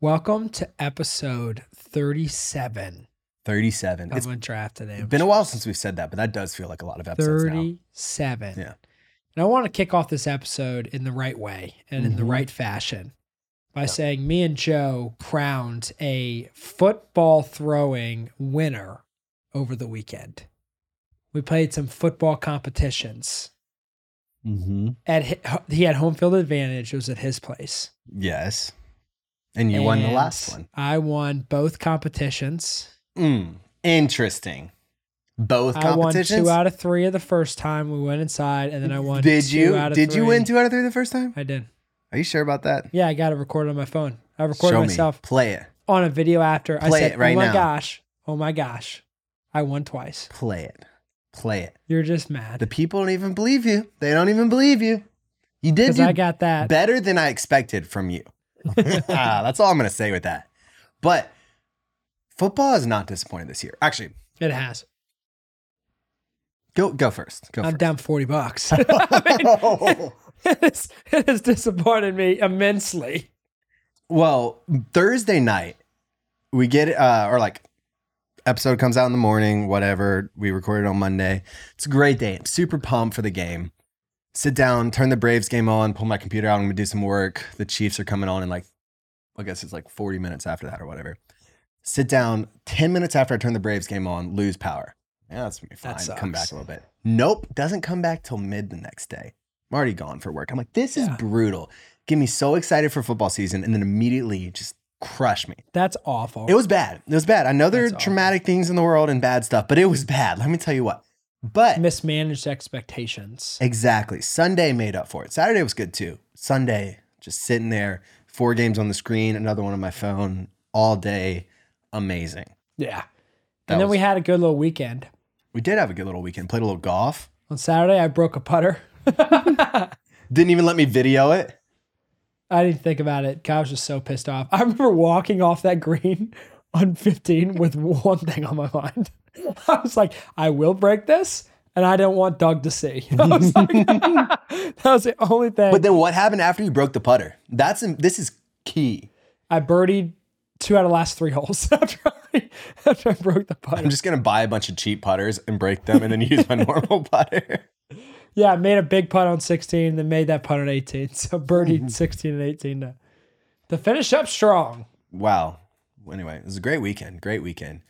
Welcome to episode 37 37. of It's Undrafted Amateur. been a while since we've said that, but that does feel like a lot of episodes now. 37. Yeah. And I want to kick off this episode in the right way and in the Mhm. right fashion by saying me and Joe crowned a football throwing winner over the weekend. We played some football competitions. Mm-hmm. At he had home field advantage. It was at his place. Yes. And you won the last one. I won both competitions. Mm, interesting. Both I won competitions. two out of three of the first time we went inside, and then I won. Did two you? Out of Did you win two out of three the first time? I did. Are you sure about that? Yeah, I got it recorded on my phone. I recorded Show myself me. Play it. on a video after. I Play said, it right "Oh my now. gosh! Oh my gosh! I won twice." Play it. Play it. You're just mad The people don't even believe you. They don't even believe you. You did do I got that. better than I expected from you. Ah, that's all I'm going to say with that. But football is not disappointed this year. Actually, It has. go go first. Go I'm first. down forty bucks. I mean, it, has, it has disappointed me immensely. Well, Thursday night, we get uh or like episode comes out in the morning, whatever. We recorded on Monday. It's a great day. I'm super pumped for the game. Sit down, turn the Braves game on, pull my computer out, I'm gonna do some work. The Chiefs are coming on in like I guess it's like 40 minutes after that or whatever. Sit down, 10 minutes after I turn the Braves game on, lose power. Yeah, that's gonna be fine. That Come back a little bit. Nope, doesn't come back till mid the next day. I'm already gone for work. I'm like, this is Yeah. brutal. Get me so excited for football season and then immediately just crush me. That's awful. It was bad. It was bad. I know there are That's awful. traumatic things in the world and bad stuff, but it was bad. Let me tell you what. But mismanaged expectations. exactly. Sunday made up for it. Saturday was good too. Sunday, just sitting there, four games on the screen, another one on my phone all day. Amazing. Yeah. That and then was- we had a good little weekend. We did have a good little weekend. Played a little golf. On Saturday, I broke a putter. Didn't even let me video it. I didn't think about it. I was just so pissed off. I remember walking off that green on 15 with one thing on my mind. I was like, I will break this, and I don't want Doug to see. Was like, that was the only thing. But then what happened after you broke the putter? That's this is key. I birdied two out of the last three holes after I, after I broke the putter. I'm just gonna buy a bunch of cheap putters and break them, and then use my normal putter. Yeah, made a big putt on 16, then made that putt on 18. So birdied 16 and 18 to, to finish up strong. Wow. Anyway, it was a great weekend. Great weekend.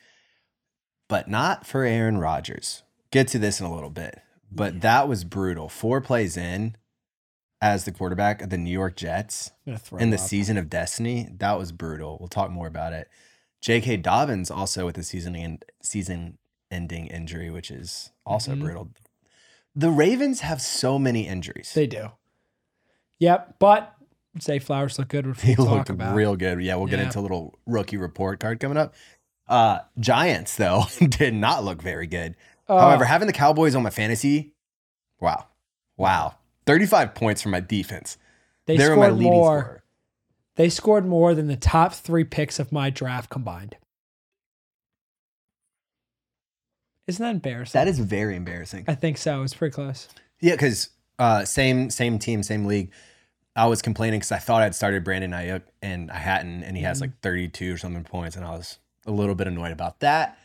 But not for Aaron Rodgers. Get to this in a little bit. But that was brutal. Four plays in as the quarterback of the New York Jets I'm gonna throw in the up. season of destiny. That was brutal. We'll talk more about it. J.K. Dobbins also with a season and season ending injury, which is also Mhm. brutal. The Ravens have so many injuries. They do. Yep, but Zay Flowers look good, which He we'll looked real good. Yeah, we'll get Yeah. into a little rookie report card coming up. Uh Giants though did not look very good. Oh, However, having the Cowboys on my fantasy, wow, wow, thirty-five points from my defense. they They're my scored leading more. scorer. They scored more than the top three picks of my draft combined. Isn't that embarrassing? That is very embarrassing. I think so. It's pretty close. Yeah, because uh, same same team, same league. I was complaining because I thought I'd started Brandon Aiyuk and I hadn't, and he has Mhm. like 32 or something points, and I was a little bit annoyed about that.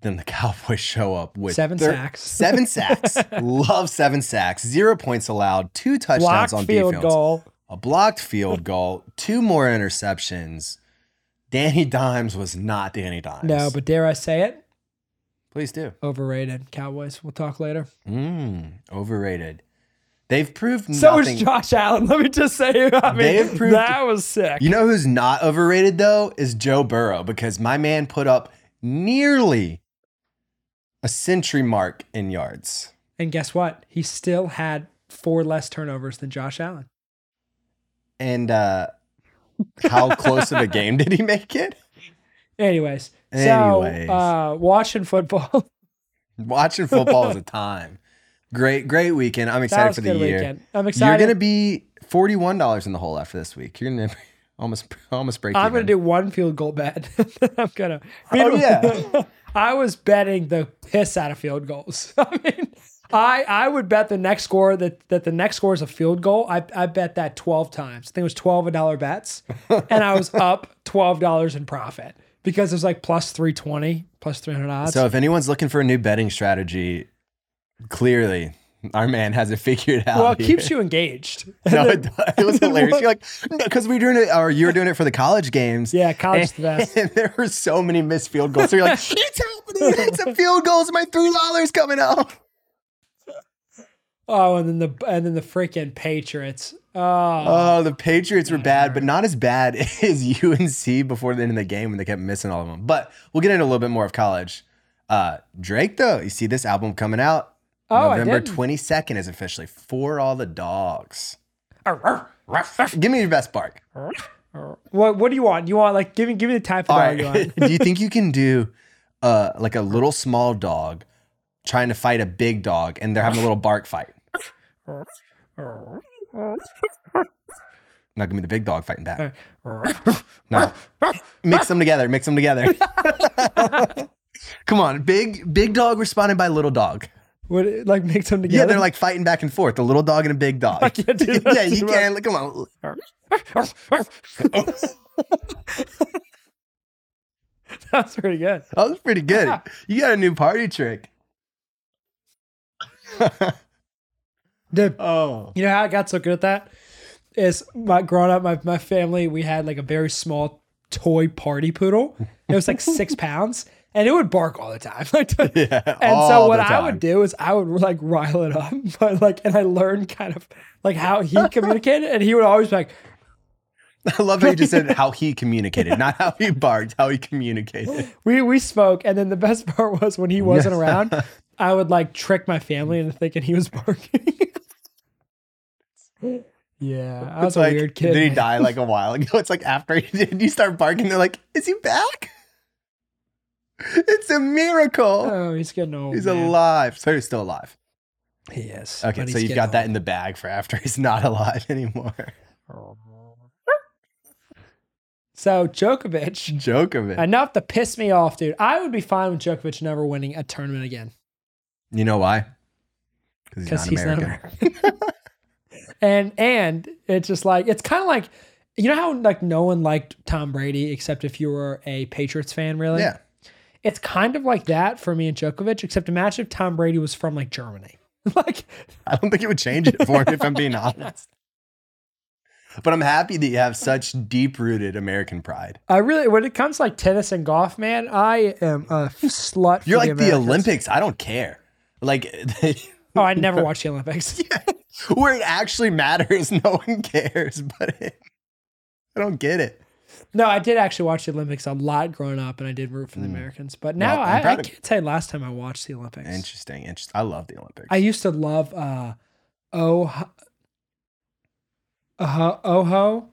Then the Cowboys show up with Seven sacks. seven sacks. Love seven sacks. Zero points allowed. Two touchdowns Blocked on field defense. goal. A blocked field goal. Two more interceptions. Danny Dimes was not Danny Dimes. No, but dare I say it? Please do. Overrated. Cowboys. We'll talk later. Mm, overrated. They've proved So nothing. is Josh Allen. Let me just say, I mean, proved- that was sick. You know who's not overrated though is Joe Burrow because my man put up nearly a century mark in yards. and guess what? He still had four less turnovers than Josh Allen. And uh how close of a game did he make it? Anyways, Anyways. so uh, watching football. Watching football is a time. Great, great weekend. I'm excited for the year. weekend. I'm excited. You're gonna be forty-one dollars in the hole after this week. You're gonna almost almost break. I'm even. gonna do one field goal bet. I'm gonna. Oh, yeah. I was betting the piss out of field goals. I mean, I I would bet the next score that that the next score is a field goal. I I bet that twelve times. I think it was twelve a dollar bets, and I was up twelve dollars in profit because it was like plus three twenty, plus three hundred odds. So if anyone's looking for a new betting strategy, clearly our man has it figured out. well, it here. keeps you engaged. No, it, it was hilarious. You're like, because we were doing it, or you were doing it for the college games. yeah, college is the best. And there were so many missed field goals. So you're like, it's happening. It's a field goal. It's my three dollars coming out. Oh, and then the and then the freaking Patriots. Oh, Oh, the Patriots were bad, but not as bad as UNC before the end of the game when they kept missing all of them. But we'll get into a little bit more of college. Uh, Drake, though, you see this album coming out. Oh, November 22nd is officially for all the dogs. Give me your best bark. what what do you want? You want like give me give me the type of All dog you right. want. do you think you can do uh, like a little small dog trying to fight a big dog and they're having a little bark fight? Now give me the big dog fighting back. No. Mix them together. Mix them together. Come on. Big big dog responded by little dog. What like mix them together? Yeah, they're like fighting back and forth. A little dog and a big dog. I can't do that yeah, you too can. Look, Come on. That's pretty good. That was pretty good. You got a new party trick. Dude, Oh. you know how I got so good at that? Is my growing up, my, my family, we had like a very small toy party poodle. It was like six pounds. And it would bark all the time. Yeah. And so what I would do is I would like rile it up, but like, and I learned kind of like how he communicated, and he would always be like, I love how you just said how he communicated, not how he barked, how he communicated. we we spoke, and then the best part was when he wasn't around, I would like trick my family into thinking he was barking. Yeah, I was It's a like, weird kid. Did he die like a while ago? It's like after he did, you start barking, they're like, is he back? It's a miracle. Oh, he's getting old. he's man. alive. So he's still alive. He is. Okay, so you've got that in the bag for after he's not alive anymore. So Djokovic, Djokovic. enough to piss me off, dude. I would be fine with Djokovic never winning a tournament again You know why? because Because he's not American. And and it's just like it's kind of like you know how like no one liked Tom Brady except if you were a Patriots fan, really. Yeah. It's kind of like that for me and Djokovic, except imagine if Tom Brady was from like Germany. like I don't think it would change it for me if I'm being honest. But I'm happy that you have such deep rooted American pride. I really, when it comes to like tennis and golf, man, I am a slut. You're like the Americans. Olympics. I don't care. Like Oh, I never watched the Olympics. where it actually matters, no one cares. But it, I don't get it. No, I did actually watch the Olympics a lot growing up, and I did root for the Americans. But now Mm. I'm I, I can't tell you last time I watched the Olympics. Interesting. Interesting. I love the Olympics. I used to love uh, oh, uh, Oho,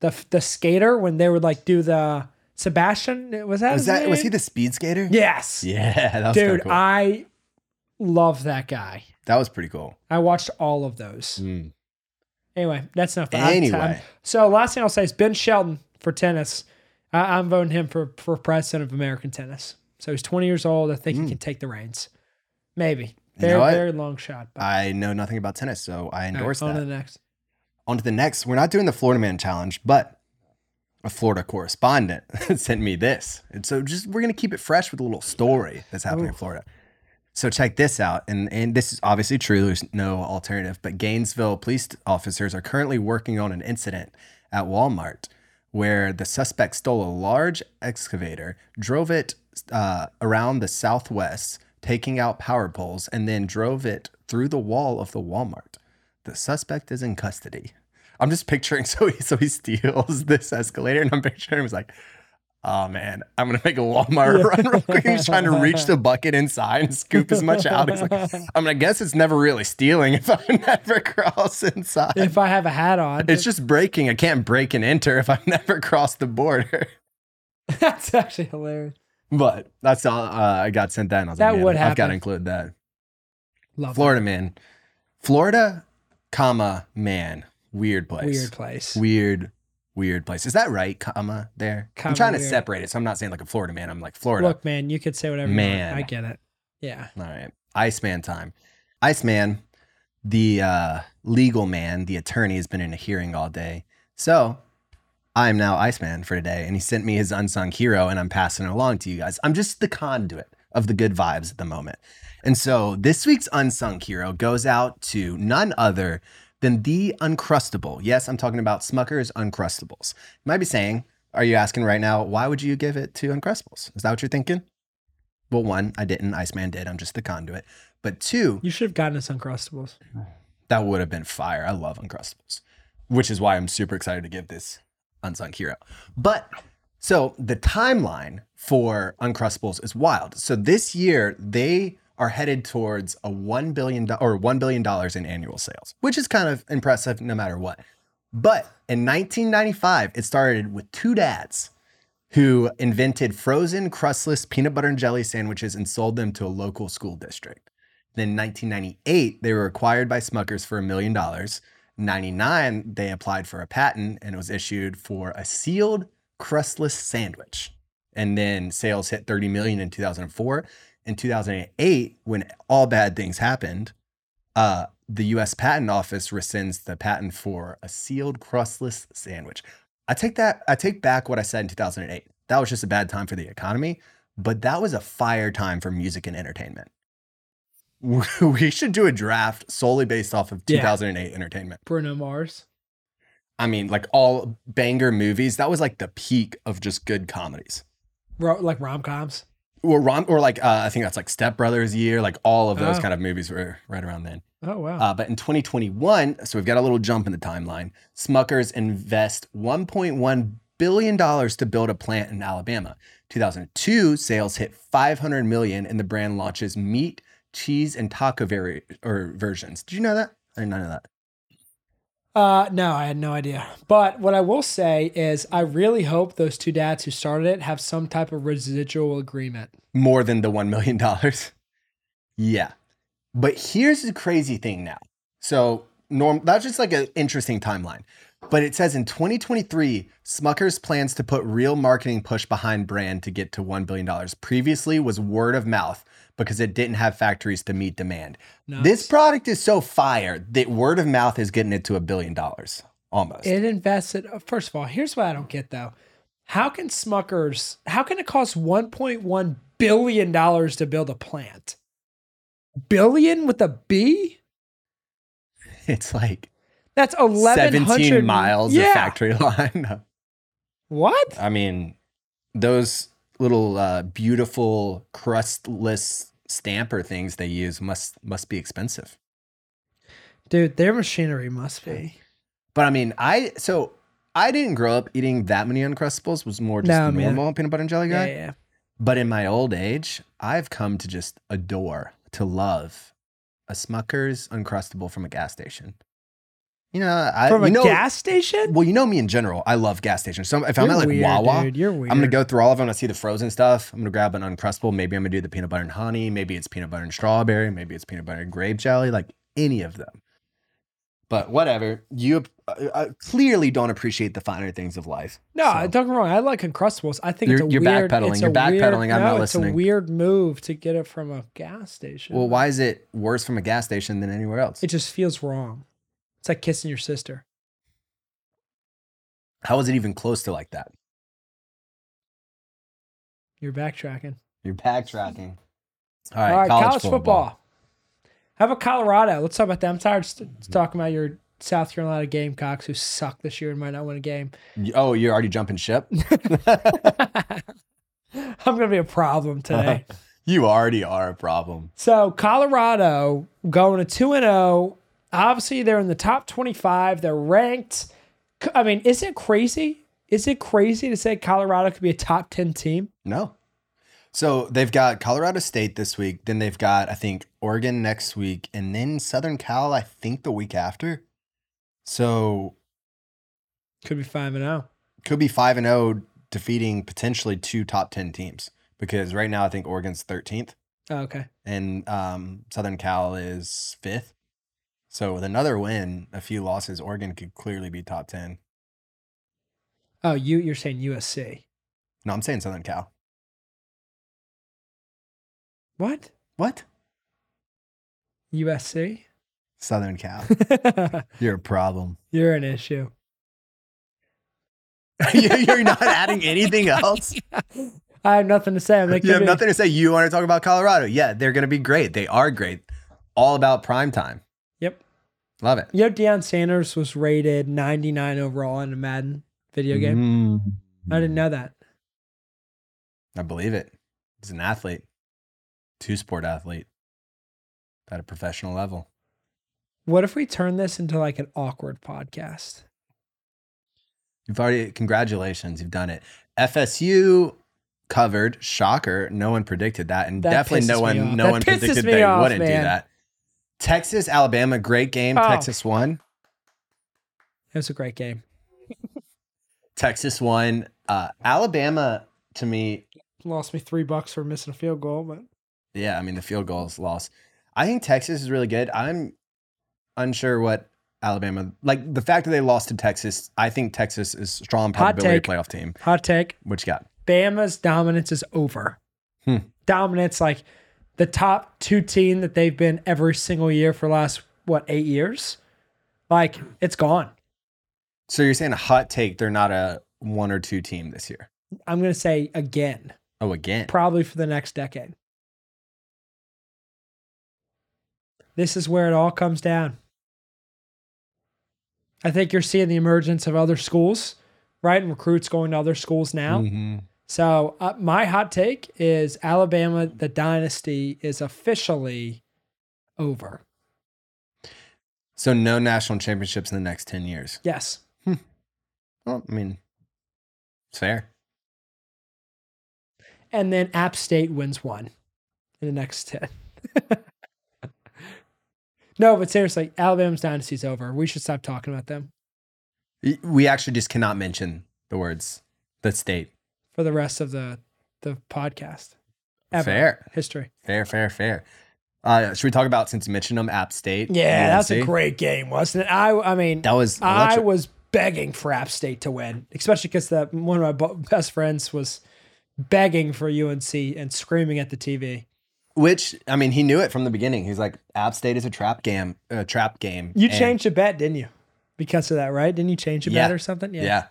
the the skater when they would like do the Sebastian. Was that was that was he the speed skater? Yes, Yeah, that was dude. cool. I love that guy. That was pretty cool. I watched all of those. Mm. Anyway, that's enough. Anyway. So last thing I'll say is Ben Shelton for tennis. I, I'm voting him for for president of American tennis. So he's 20 years old. I think he can take the reins. Maybe. Hmm. You know Very, very long shot. But I know nothing about tennis, so I All right, endorse on that. to the next. On to the next. We're not doing the Florida Man Challenge, but a Florida correspondent sent me this. And so just we're gonna keep it fresh with a little story that's happening in Florida. So check this out. And and this is obviously true. There's no alternative. But Gainesville police officers are currently working on an incident at Walmart where the suspect stole a large excavator, drove it uh, around the southwest, taking out power poles, and then drove it through the wall of the Walmart. The suspect is in custody. I'm just picturing so he so he steals this escalator, and I'm picturing as like, oh man, I'm gonna make a Walmart run real quick. He's trying to reach the bucket inside and scoop as much out. He's like, I mean, I guess it's never really stealing if I never cross inside. If I have a hat on, It's just breaking. I can't break and enter if I've never crossed the border. that's actually hilarious. But that's all uh, I got sent that, and I was That like, would I've got to include that. Love Florida man, Florida, comma man, weird place. Weird place. weird, weird place. Is that right? Comma there. Comma I'm trying to separate it, so I'm not saying like a Florida man. I'm like Florida. Look, man, you could say whatever. you want. Man. I get it. Yeah. All right, Iceman time. Iceman, the uh, legal man, the attorney, has been in a hearing all day. So I am now Iceman for today, and he sent me his unsung hero, and I'm passing it along to you guys. I'm just the conduit of the good vibes at the moment. And so this week's unsung hero goes out to none other than the Uncrustable. Yes, I'm talking about Smucker's Uncrustables. You might be saying, are you asking right now, why would you give it to Uncrustables? Is that what you're thinking? Well, one, I didn't. Iceman did. I'm just the conduit. But two, You should have gotten us Uncrustables. that would have been fire. I love Uncrustables, which is why I'm super excited to give this unsung hero. But so the timeline for Uncrustables is wild. So this year they are headed towards a one billion do- or one billion dollars in annual sales, which is kind of impressive no matter what. But in 1995, it started with two dads who invented frozen crustless peanut butter and jelly sandwiches and sold them to a local school district. Then in 1998, they were acquired by Smuckers for a million dollars. 99, they applied for a patent and it was issued for a sealed crustless sandwich. And then sales hit 30 million in 2004. In 2008, when all bad things happened, uh, the US Patent Office rescinds the patent for a sealed crustless sandwich. I take that, I take back what I said in 2008. That was just a bad time for the economy, but that was a fire time for music and entertainment. We should do a draft solely based off of Yeah. 2008 entertainment. Bruno Mars. I mean, like all banger movies, that was like the peak of just good comedies. Ro- like rom coms. Or rom, or like uh, I think that's like Step Brothers year, like all of those Oh. kind of movies were right around then. Oh, wow. Uh, but in 2021, so we've got a little jump in the timeline. Smuckers invest 1.1 billion dollars to build a plant in Alabama. 2002 sales hit 500 million, and the brand launches meat, cheese, and taco vari- or versions. Did you know that? I did not know that. Uh, no, I had no idea. But what I will say is, I really hope those two dads who started it have some type of residual agreement. More than the one million dollars. Yeah, but here's the crazy thing now. So norm, that's just like an interesting timeline. But it says in 2023, Smuckers plans to put real marketing push behind brand to get to $1 billion. Previously was word of mouth because it didn't have factories to meet demand. Nuts. This product is so fire that word of mouth is getting it to a billion dollars almost. It invested. First of all, here's what I don't get though. How can Smuckers? How can it cost 1.1 billion dollars to build a plant? Billion with a B? it's like That's 1100 miles yeah. of factory line. What? I mean, those little uh, beautiful crustless stamper things they use must must be expensive. Dude, their machinery must be. But I mean, I so I didn't grow up eating that many uncrustables. Was more just No, normal peanut butter and jelly Yeah, guy. yeah. But in my old age, I've come to just adore, to love a Smucker's Uncrustable from a gas station. You know, I From you a know, gas station? Well, you know me in general. I love gas stations. So if I'm You're at like weird, Wawa, dude. You're weird. I'm gonna go through all of them. I see the frozen stuff. I'm gonna grab an Uncrustable. Maybe I'm gonna do the peanut butter and honey. Maybe it's peanut butter and strawberry. Maybe it's peanut butter and grape jelly. Like any of them. But whatever. You uh, uh, clearly don't appreciate the finer things of life. No, So- don't get me wrong. I like Uncrustables. I think You're- it's a you're weird. backpedaling. it's You're a weird- backpedaling. I'm no, not It's a weird move to get it from a gas station. Well, why is it worse from a gas station than anywhere else? It just feels wrong. It's like kissing your sister. How is it even close to like that? You're backtracking. You're backtracking. All All right, right, college, college, football. football. How about Colorado? Let's talk about that. I'm tired of st- talking about your South Carolina Gamecocks who suck this year and might not win a game. Oh, you're already jumping ship. I'm going to be a problem today. you already are a problem. So Colorado going to two and zero. Obviously, they're in the top twenty-five. They're ranked. I mean, is it crazy? Is it crazy to say Colorado could be a top ten team? No. So they've got Colorado State this week. Then they've got, I think, Oregon next week. And then Southern Cal, I think, the week after. So Could be five and oh. zero. could be 5 and 0, defeating potentially two top 10 teams. Because right now, I think Oregon's 13th Oh, okay. and um, Southern Cal is 5th. So with another win, a few losses, Oregon could clearly be top 10. Oh, you you're saying USC? No, I'm saying Southern Cal. What? What? USC. Southern Cal. You're a problem. You're an issue. You- You're not adding anything else. I have nothing to say. I'm like, You have nothing to say. You want to talk about Colorado? Yeah, they're going to be great. They are great. All about prime time. Love it. You know, Deion Sanders was rated 99 overall in a Madden video game. Mm. I didn't know that. I believe it. He's an athlete, two sport athlete at a professional level. What if we turn this into like an awkward podcast? You've already, congratulations, you've done it. FSU covered, shocker. No one predicted that. And That definitely no one, no That one predicted they off, wouldn't do that. Texas, Alabama, great game. Oh. Texas won. It was a great game. Texas won. Uh, Alabama, to me, Lost me three bucks for missing a field goal, but Yeah, I mean the field goal is lost. I think Texas is really good. I'm unsure what Alabama like the fact that they lost to Texas. I think Texas is strong probability playoff team. hot take. What you got? Bama's dominance is over. Hmm. Dominance, like the top two team that they've been every single year for the last what eight years, like it's gone. So you're saying a hot take? They're not a one or two team this year. I'm gonna say again, Oh, again. probably for the next decade. This is where it all comes down. I think you're seeing the emergence of other schools, right? And recruits going to other schools now. Mhm. So uh, my hot take is Alabama, the dynasty is officially over. So no national championships in the next ten years. Yes. Well, I mean, it's fair. And then App State wins one in the next 10. no, but seriously, Alabama's dynasty's over. We should stop talking about them We actually just cannot mention the words the state. For the rest of the, the podcast. Ever. Fair, History. fair, fair, fair. Uh, should we talk about since you mentioned them, App State? Yeah, that's a great game, wasn't it? I, I mean, That was I was begging for App State to win, especially because that one of my best friends was begging for UNC and screaming at the TV. Which I mean, he knew it from the beginning. He's like, App State is a trap game. A trap game. You And- changed the bet, didn't you? Because of that, right? Didn't you change the bet or something? Yeah. Yeah.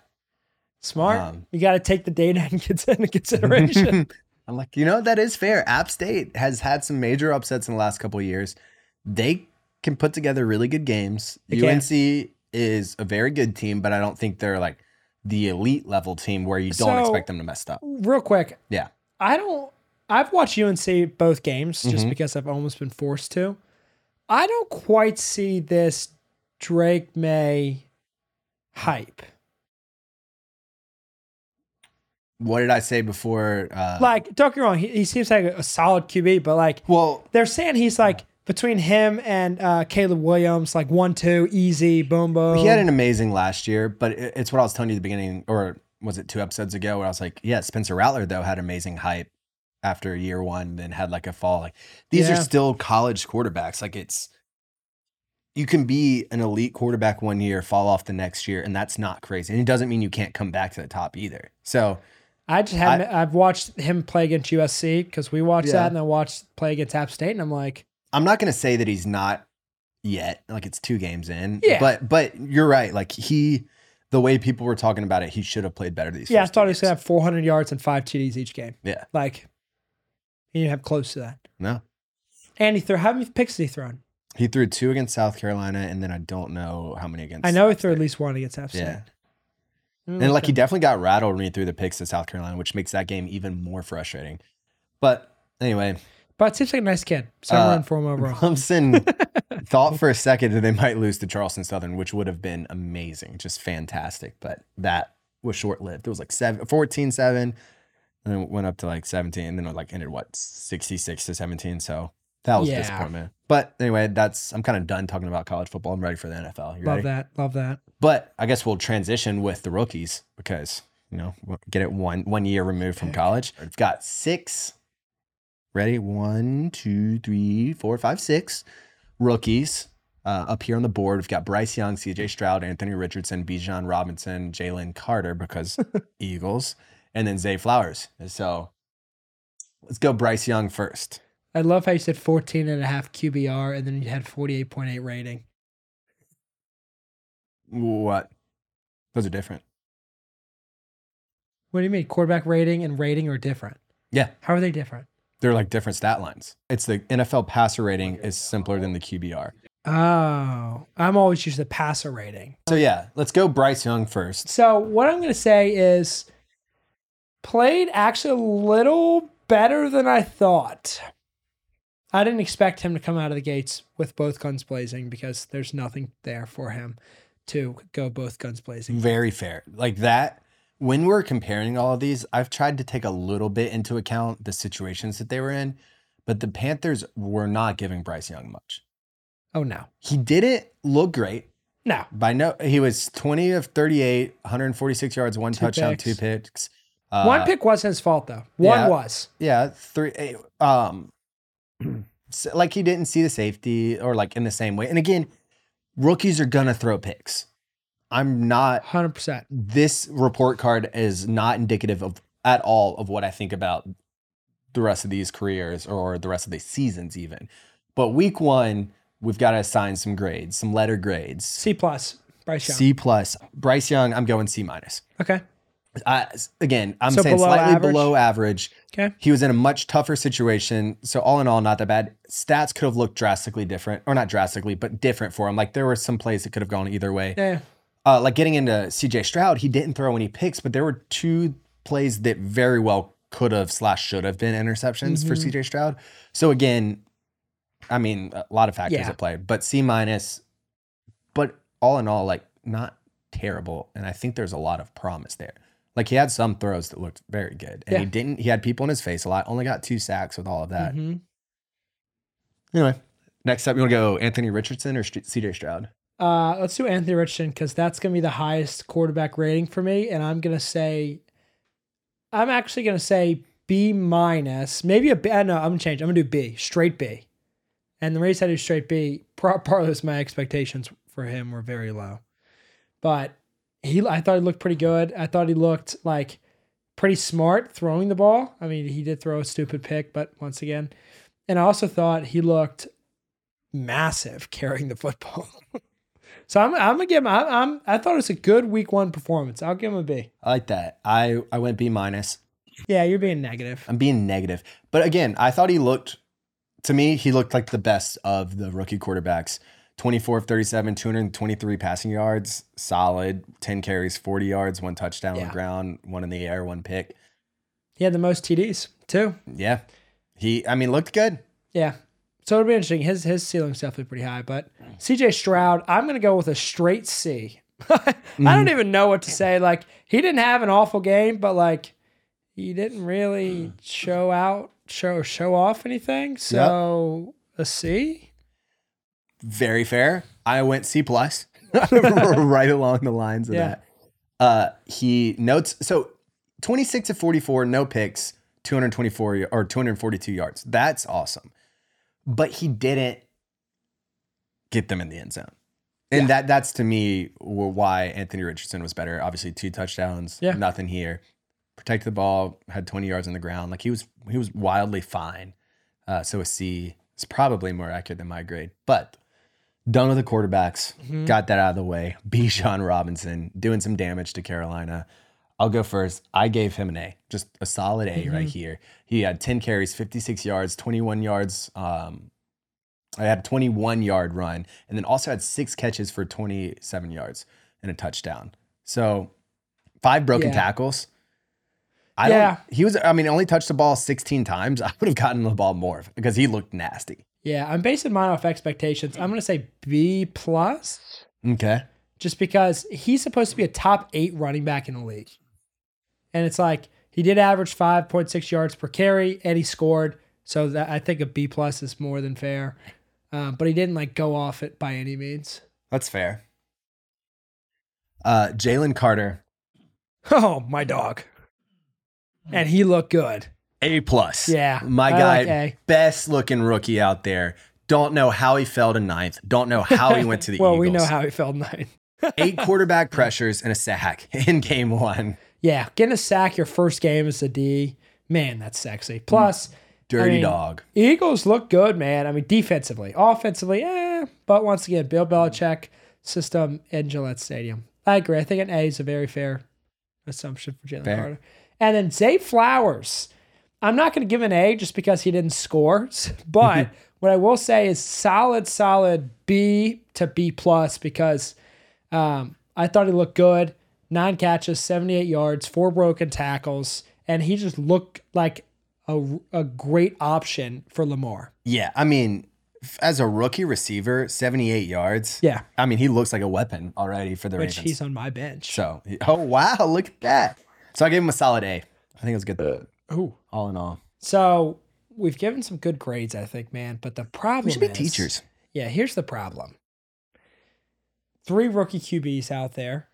Smart. Um, you got to take the data into consideration. I'm like, you know, that is fair. App State has had some major upsets in the last couple of years. They can put together really good games. They can. UNC is a very good team, but I don't think they're like the elite level team where you don't So- expect them to mess up. Real quick, Yeah. I don't. I've watched UNC both games just Mhm. because I've almost been forced to. I don't quite see this Drake Maye hype. What did I say before? Uh, Like, don't get me wrong, he, he seems like a solid QB, but like well, they're saying he's like between him and uh, Caleb Williams, like one two, easy, boom boom. he had an amazing last year, but it- it's what I was telling you at the beginning, or was it two episodes ago, where I was like, yeah, Spencer Rattler though had amazing hype after year one, then had like a fall. Like these Yeah. are still college quarterbacks. Like it's you can be an elite quarterback one year, fall off the next year, and that's not crazy. And it doesn't mean you can't come back to the top either. So I just haven't. I, have watched him play against USC because we watched Yeah. that, and I watched play against App State, and I'm like, I'm not gonna say that he's not yet. Like it's two games in. Yeah. But but you're right. Like he the way people were talking about it, he should have played better these yeah, I thought he was gonna have 400 yards and five TDs each game. Yeah. Like he didn't have close to that. No. And he threw how many picks did he throw? He threw two against South Carolina, and then I don't know how many against. I know he threw at least one against App State. Yeah, Mm, and like he definitely got rattled when he threw the picks to South Carolina, which makes that game even more frustrating. But anyway, but seems like a nice kid. So I'm Uh, running for him overall. Clemson thought for a second that they might lose to Charleston Southern, which would have been amazing, just fantastic. But that was short lived. It was like seven, 14 7, and then it went up to like 17, and then it like ended what, 66 to 17. So that was Yeah. disappointment. But anyway, that's, I'm kind of done talking about college football. I'm ready for the NFL. You Love ready? that. Love that. But I guess we'll transition with the rookies because you know we'll get it one one year removed from college. We've got six. Ready? One, two, three, four, five, six rookies uh, up here on the board. We've got Bryce Young, C.J. Stroud, Anthony Richardson, Bijan Robinson, Jalen Carter because Eagles, and then Zay Flowers. So let's go Bryce Young first. I love how you said 14 and a half QBR and then you had 48.8 rating. What? Those are different. What do you mean? Quarterback rating and rating are different. Yeah. How are they different? They're like different stat lines. It's the NFL passer rating is simpler than the QBR. Oh, I'm always used to passer rating. So yeah, let's go Bryce Young first. So what I'm going to say is played actually a little better than I thought. I didn't expect him to come out of the gates with both guns blazing because there's nothing there for him to go both guns blazing. Very fair. Like that. When we're comparing all of these, I've tried to take a little bit into account the situations that they were in, but the Panthers were not giving Bryce Young much. Oh no. He didn't look great. No. By no, he was 20 of 38, 146 yards, one Two touchdown, picks. two picks. Uh, One pick wasn't his fault though. One yeah. was. Yeah, three. eh, Um, like he didn't see the safety or like in the same way. And again, rookies are gonna throw picks. I'm not. 100%. This report card is not indicative of at all of what I think about the rest of these careers or the rest of the seasons, even. But week one, we've got to assign some grades, some letter grades. C plus. Bryce Young. C plus. Bryce Young, I'm going C minus. Okay. I, again, I'm So saying below slightly average? below average. Okay. He was in a much tougher situation. So all in all, not that bad. Stats could have looked drastically different, or not drastically, but different for him. Like there were some plays that could have gone either way. Yeah. Uh, like getting into CJ Stroud, he didn't throw any picks, but there were two plays that very well could have slash should have been interceptions for Mhm. CJ Stroud. So again, I mean, a lot of factors Yeah. at play, but C minus. But all in all, like not terrible, and I think there's a lot of promise there. Like he had some throws that looked very good, and he didn't. He had people in his face a lot. Only got two sacks with all of that. Mhm. Anyway, next up, you want to go Anthony Richardson or St- CJ Stroud? Uh, let's do Anthony Richardson because that's going to be the highest quarterback rating for me. And I'm going to say, I'm actually going to say B minus, maybe a B. uh, No, I'm going to change. I'm going to do B, straight B. And the reason I do straight B, part, part of this, my expectations for him were very low. But he, I thought he looked pretty good. I thought he looked like pretty smart throwing the ball. I mean, he did throw a stupid pick, but once again, and I also thought he looked massive carrying the football. so I'm, I'm gonna give him. I'm, I'm. I thought it was a good week one performance. I'll give him a B. I like that. I I went B minus. Yeah, you're being negative. I'm being negative. But again, I thought he looked, to me, he looked like the best of the rookie quarterbacks. 24 of 37, 223 passing yards, solid. 10 carries, 40 yards, one touchdown on the ground, one in the air, one pick. He had the most TDs too. Yeah. He, I mean, looked good. Yeah. So it'll be interesting. His his ceiling's definitely pretty high. But CJ Stroud, I'm gonna go with a straight C. I don't mm-hmm. even know what to say. Like he didn't have an awful game, but like he didn't really show out, show show off anything. So a C. Very fair. I went C plus, right along the lines of Yeah. that. Uh, he notes so 26 to 44, no picks, 224 or 242 yards. That's awesome. But he didn't get them in the end zone. And Yeah. that that's to me why Anthony Richardson was better. Obviously, two touchdowns, Yeah. nothing here. Protected the ball, had 20 yards on the ground. Like he was he was wildly fine. Uh, so a C is probably more accurate than my grade. But done with the quarterbacks. Mhm. Got that out of the way. Bijan Robinson doing some damage to Carolina. I'll go first. I gave him an A, just a solid A right Mhm. here. He had 10 carries, 56 yards, 21 yards. Um, I had a 21 yard run, and then also had six catches for 27 yards and a touchdown. So five broken Yeah. tackles. I Yeah. don't. He was. I mean, only touched the ball 16 times. I would have gotten the ball more because he looked nasty. Yeah, I'm basing mine off expectations. I'm gonna say B plus, Okay. just because he's supposed to be a top eight running back in the league, and it's like he did average 5.6 yards per carry, and he scored. So that I think a B plus is more than fair. Um, but he didn't like go off it by any means. That's fair. Uh, Jalen Carter, Oh, my dog, and he looked good. A plus. Yeah, my I guy, like best looking rookie out there. Don't know how he fell to ninth. Don't know how he went to the well, Eagles. we know how he felt ninth. Eight quarterback pressures and a sack in game one. Yeah, getting a sack your first game as a D, man, that's sexy. Plus, Dirty mean, dog. Eagles look good, man. I mean, defensively, offensively, eh. But once again, Bill Belichick system in Gillette Stadium. I agree. I think an A is a very fair assumption for Jalen Carter. And then Zay Flowers. I'm not going to give an A just because he didn't score, but what I will say is solid, solid B to B plus because um, I thought he looked good. Nine catches, 78 yards, four broken tackles, and he just looked like a, a great option for Lamar. Yeah, I mean, as a rookie receiver, 78 yards. Yeah, I mean, he looks like a weapon already for the which Ravens. he's on my bench. so, oh wow, look at that. So I gave him a solid A. I think it was good. Ooh. All in all, So we've given some good grades, I think, man. But the problem we should be is- teachers. Yeah, here's the problem. Three rookie QBs out there,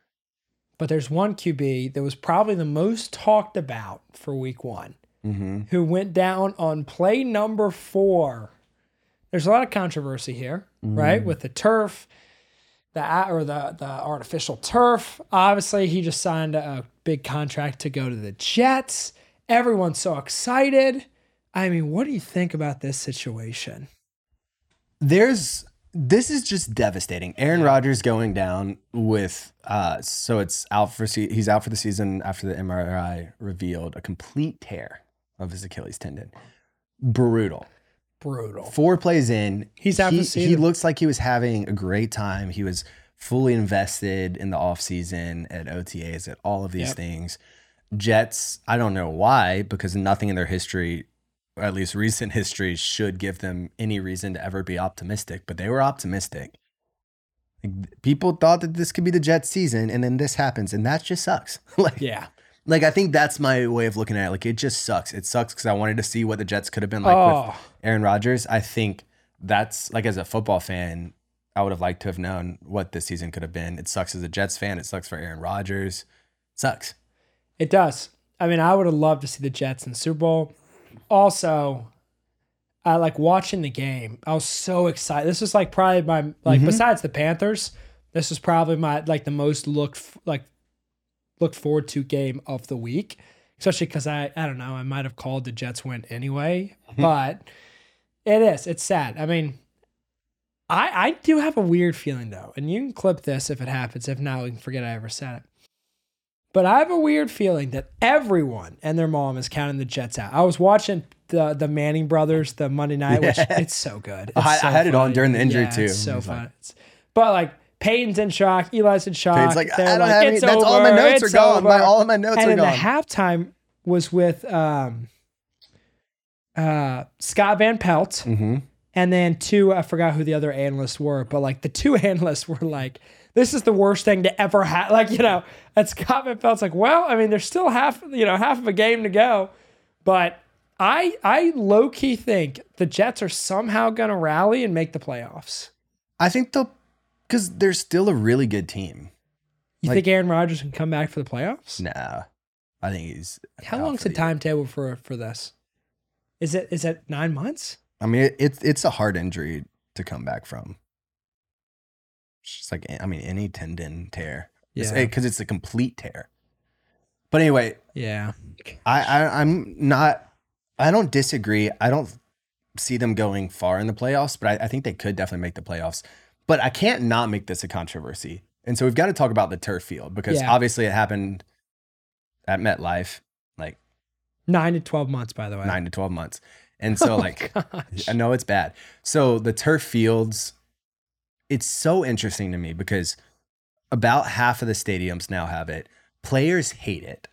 but there's one QB that was probably the most talked about for week one, Mm-hmm. who went down on play number four. There's a lot of controversy here, right? With the turf, the or the the artificial turf. Obviously, he just signed a big contract to go to the Jets. Everyone's so excited. I mean, what do you think about this situation? There's this is just devastating. Aaron Rodgers going down with uh so it's out for se- he's out for the season after the MRI revealed a complete tear of his Achilles tendon. Brutal. Brutal. Four plays in, He's out he, for the he looks like he was having a great time. He was fully invested in the offseason at OTAs at all of these Yep. things. Jets, I don't know why, because nothing in their history, or at least recent history, should give them any reason to ever be optimistic, but they were optimistic. Like, people thought that this could be the Jets season, and then this happens, and that just sucks. like, Yeah. like I think that's my way of looking at it. Like it just sucks. It sucks because I wanted to see what the Jets could have been like with Oh, Aaron Rodgers. I think that's like as a football fan, I would have liked to have known what this season could have been. It sucks as a Jets fan. It sucks for Aaron Rodgers. sucks. It does. I mean, I would have loved to see the Jets in the Super Bowl. Also, I like watching the game. I was so excited. This was like probably my like Mhm. besides the Panthers, this was probably my like the most looked like looked forward to game of the week. Especially because I I don't know I might have called the Jets win anyway, but it is it's sad. I mean, I I do have a weird feeling though, and you can clip this if it happens. If not, we can forget I ever said it. But I have a weird feeling that everyone and their mom is counting the Jets out. I was watching the the Manning brothers the Monday night, which it's so good. It's I- I so had it on during the injury, Yeah, too. It's so was like- fun. It's- but like Peyton's in shock, Eli's in shock. Peyton's like, They're I don't like, have any. "It's That's all my notes are gone. My, all of my notes and are then the halftime was with um, uh, Scott Van Pelt, mm-hmm. and then two. I forgot who the other analysts were, but like the two analysts were like, "This is the worst thing to ever happen." Like you know, and Scott Pelt's like, "Well, I mean, there's still half you know half of a game to go, but." I I low key think the Jets are somehow gonna rally and make the playoffs. I think they'll because they're still a really good team. You Like- think Aaron Rodgers can come back for the playoffs? Nah, I think he's. How long's for the timetable for for this? Is it is it nine months? I mean, it's it's a hard injury to come back from. It's just like I mean, any tendon tear, Yeah. Eh, because it's a complete tear. But anyway, Yeah. I, I I'm not. I don't disagree. I don't see them going far in the playoffs, but I, I think they could definitely make the playoffs. But I can't not make this a controversy, and so we've got to talk about the turf field because Yeah. obviously it happened at MetLife, like Nine to twelve months, by the way. nine to twelve months, and oh so Oh, like. gosh. I know it's bad. So the turf fields, it's so interesting to me because about half of the stadiums now have it. Players hate it.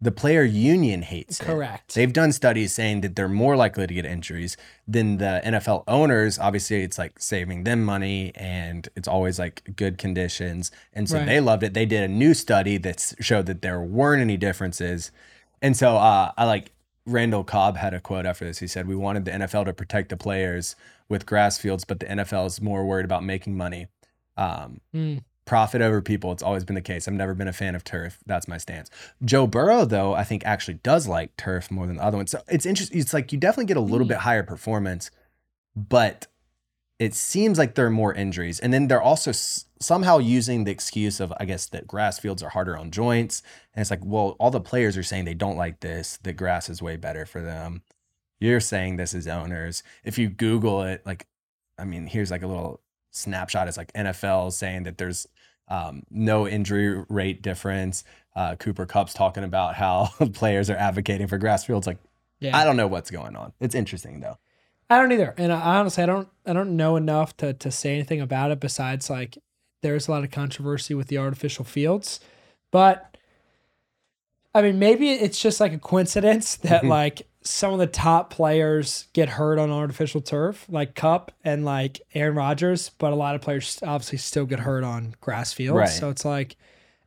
The player union hates it. Correct. They've done studies saying that they're more likely to get injuries than the NFL owners. Obviously, it's like saving them money and it's always like good conditions. And so Right. they loved it. They did a new study that showed that there weren't any differences. And so uh, I like Randall Cobb had a quote after this. He said, We wanted the NFL to protect the players with grass fields, but the NFL is more worried about making money. Um, Mm. profit over people. It's always been the case. I've never been a fan of turf. That's my stance. Joe Burrow, though, I think actually does like turf more than the other ones. So it's interesting. It's like you definitely get a little Hmm. bit higher performance, but it seems like there are more injuries. And then they're also s- somehow using the excuse of, I guess, that grass fields are harder on joints. And it's like, well, all the players are saying they don't like this, The grass is way better for them. You're saying this as owners. If you Google it, like, I mean, here's like a little snapshot. It's like NFL saying that there's um, no injury rate difference. Uh, Cooper Kupp's talking about how players are advocating for grass fields. Like, Yeah. I don't know what's going on. It's interesting though. I don't either. And I, honestly, I don't I don't know enough to to say anything about it besides like there's a lot of controversy with the artificial fields. But I mean, maybe it's just like a coincidence that Mhm. like some of the top players get hurt on artificial turf, like Kupp and like Aaron Rodgers, but a lot of players obviously still get hurt on grass fields. Right. So it's like,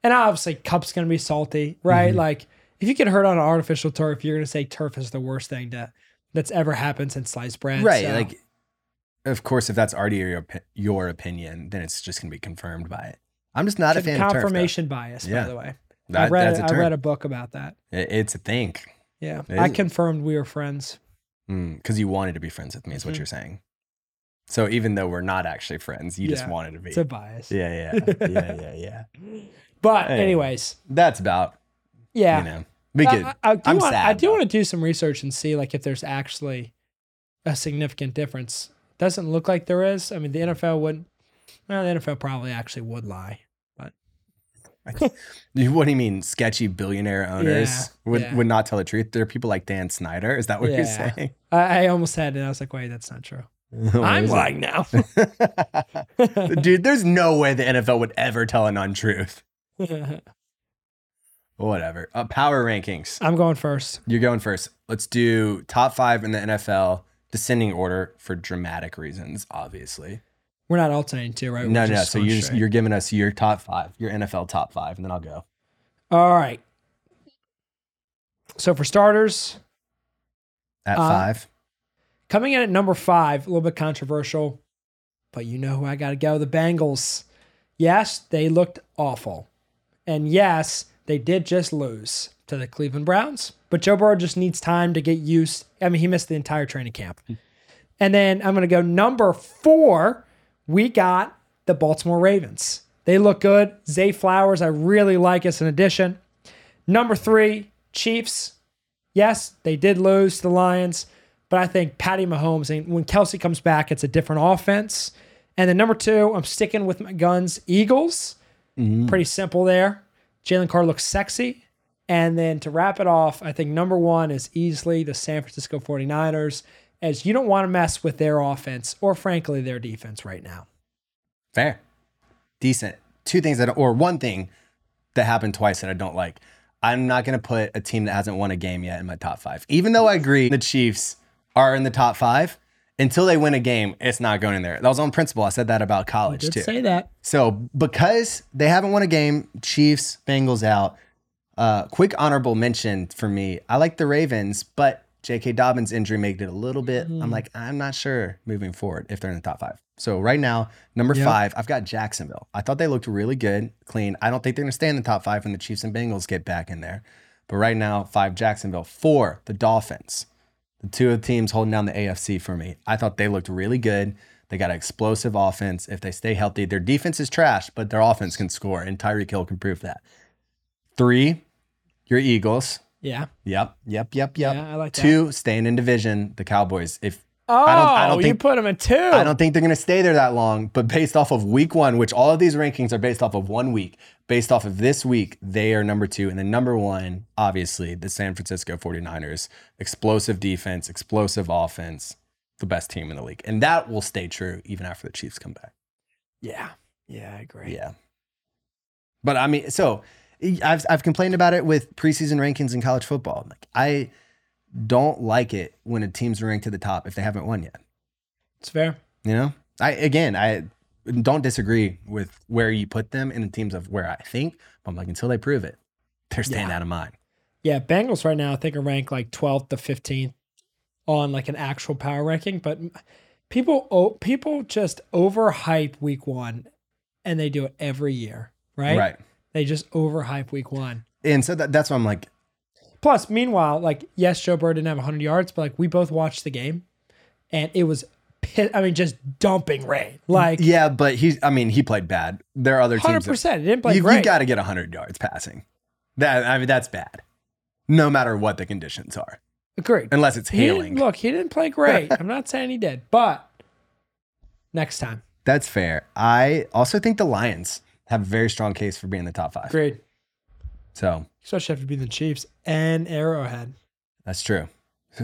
and obviously Kupp's gonna be salty, right? Mhm. Like if you get hurt on artificial turf, you're gonna say turf is the worst thing to that's ever happened since sliced bread. right. So- Like, of course, if that's already your, your opinion, then it's just going to be confirmed by it. I'm just not a fan of confirmation bias, Yeah. by the way. I read a, a I read a book about that. It- it's a thing. Yeah, I confirmed we were friends. Because you wanted to be friends with me, is what Mhm. you're saying. So even though we're not actually friends, you just wanted to be. It's a bias. yeah, yeah, yeah, yeah, yeah. But anyways, That's about, yeah. you know, we I- could. I, I do I'm want, I do want to do some research and see like if there's actually a significant difference. Doesn't look like there is. I mean, the NFL would. Well, the NFL probably actually would lie. You- what do you mean, sketchy billionaire owners Yeah, would, yeah. would not tell the truth? There are people like Dan Snyder. Is that what you're saying? I, I almost had it. I was like, wait, that's not true. I'm lying now. Dude, there's no way the NFL would ever tell an untruth. Whatever. Uh, power rankings. I'm going first. You're going first. Let's do top five in the NFL, descending order for dramatic reasons, obviously. We're not alternating too, right? We're No, no. So you're just, you're giving us your top five, your NFL top five, and then I'll go. All right. So for starters, At Uh, five. coming in at number five, a little bit controversial, but you know who I got to go the Bengals. Yes, they looked awful. And yes, they did just lose to the Cleveland Browns, but Joe Burrow just needs time to get used. I mean, he missed the entire training camp. Hmm. And then I'm going to go number four. We got the Baltimore Ravens. They look good. Zay Flowers, I really like as an addition. Number three, Chiefs. Yes, they did lose to the Lions, but I think Patty Mahomes, and when Kelce comes back, it's a different offense. And then number two, I'm sticking with my guns, Eagles. Mm-hmm. Pretty simple there. Jalen Carr looks sexy. And then to wrap it off, I think number one is easily the San Francisco 49ers, as you don't want to mess with their offense or, frankly, their defense right now. Fair. Decent. Two things that, or one thing that happened twice that I don't like. I'm not going to put a team that hasn't won a game yet in my top five. Even though I agree the Chiefs are in the top five, until they win a game, it's not going in there. That was on principle. I said that about college too. say that. So because they haven't won a game, Chiefs, Bengals out. Uh, quick honorable mention for me. I like the Ravens, but J.K. Dobbins' injury made it a little bit. I'm like, I'm not sure moving forward if they're in the top five. So right now, number Yep. five, I've got Jacksonville. I thought they looked really good, clean. I don't think they're going to stay in the top five when the Chiefs and Bengals get back in there. But right now, five Jacksonville, four the Dolphins. The two of the teams holding down the AFC for me. I thought they looked really good. They got an explosive offense. If they stay healthy, their defense is trash, but their offense can score, and Tyreek Hill can prove that. Three, your Eagles. Yeah. Yep, yep, yep, yep. Yeah, I like that. Two, staying in division, the Cowboys. If Oh, I don't- I oh, don't you put them at two. I don't think they're going to stay there that long, but based off of week one, which all of these rankings are based off of one week, based off of this week, they are number two. And then number one, obviously, the San Francisco 49ers. Explosive defense, explosive offense, the best team in the league. And that will stay true even after the Chiefs come back. Yeah. Yeah, I agree. Yeah. But I mean, so I've, I've complained about it with preseason rankings in college football. Like, I don't like it when a team's ranked to the top if they haven't won yet. It's fair. You know, I again, I don't disagree with where you put them in the teams of where I think. But I'm like, until they prove it, they're staying Yeah. out of mine. Yeah, Bengals right now I think are ranked like 12th to 15th on like an actual power ranking, but people oh, people just overhype week 1 and they do it every year, right? Right. They just overhype week 1. And so that, that's why I'm like, Plus, meanwhile, like yes, Joe Burrow didn't have 100 yards, but like we both watched the game and it was I mean just dumping rain. Like yeah, but he's. I mean, he played bad. There are other teams. 100%. It didn't play you've, great. you've got to get 100 yards passing. That I mean, that's bad. No matter what the conditions are. Agreed. unless it's He look, he didn't play great. I'm not saying he did, but next time. That's fair. I also think the Lions have a very strong case for being in the top five. Agreed. So Especially after being the Chiefs and Arrowhead. that's true.